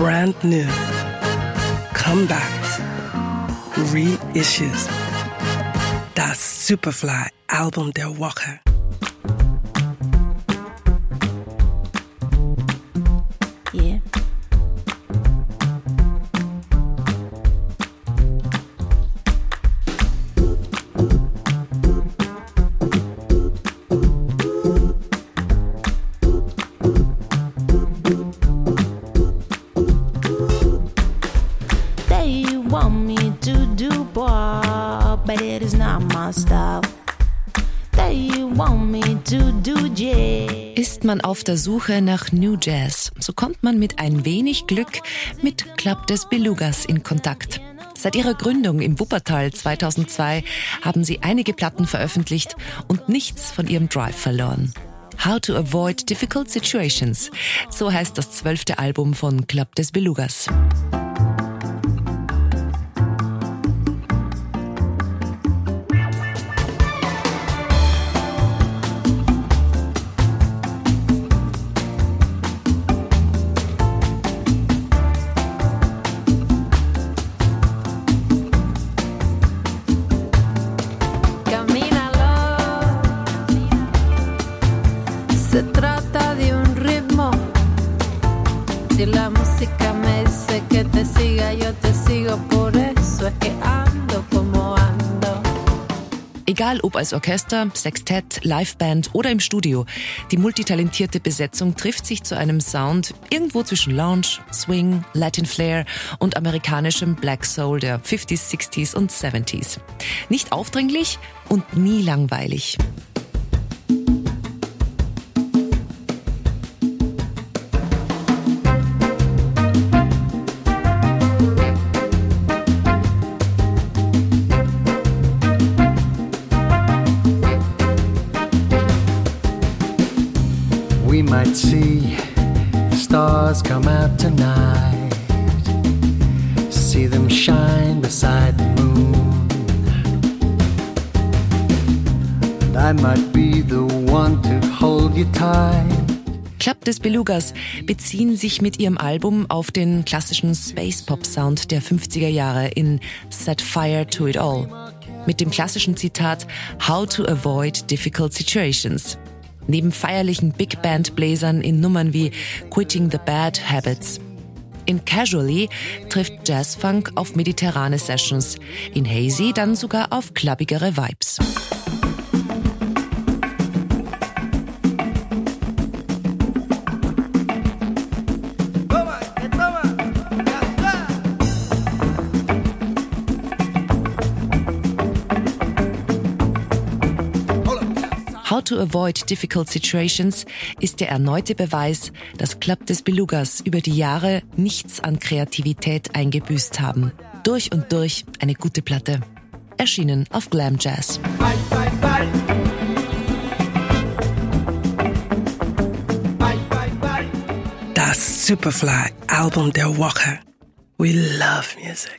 brand new, comebacks, reissues. Das Superfly-Album der Woche. Ist man auf der Suche nach New Jazz, so kommt man mit ein wenig Glück mit Club des Belugas in Kontakt. Seit ihrer Gründung im Wuppertal 2002 haben sie einige Platten veröffentlicht und nichts von ihrem Drive verloren. How to Avoid Difficult Situations, so heißt das zwölfte Album von Club des Belugas. Se trata de un ritmo. Si la música me dice que te siga, yo te sigo. Por eso es que ando como ando. Egal ob als Orchester, Sextett, Liveband oder im Studio, die multitalentierte Besetzung trifft sich zu einem Sound irgendwo zwischen Lounge, Swing, Latin Flair und amerikanischem Black Soul der 50s, 60s und 70s. Nicht aufdringlich und nie langweilig. Might see stars come out tonight. See them shine beside the moon. And I might be the one to hold you tight. Club des Belugas beziehen sich mit ihrem Album auf den klassischen Space Pop Sound der 50er Jahre in Set Fire to It All. Mit dem klassischen Zitat How to Avoid Difficult Situations. Neben feierlichen Big Band Bläsern in Nummern wie Quitting the Bad Habits. In Casually trifft Jazzfunk auf mediterrane Sessions, in Hazy dann sogar auf clubbigere Vibes. How to Avoid Difficult Situations ist der erneute Beweis, dass Club des Belugas über die Jahre nichts an Kreativität eingebüßt haben. Durch und durch eine gute Platte. Erschienen auf Glam Jazz. Das Superfly-Album der Woche. We love music.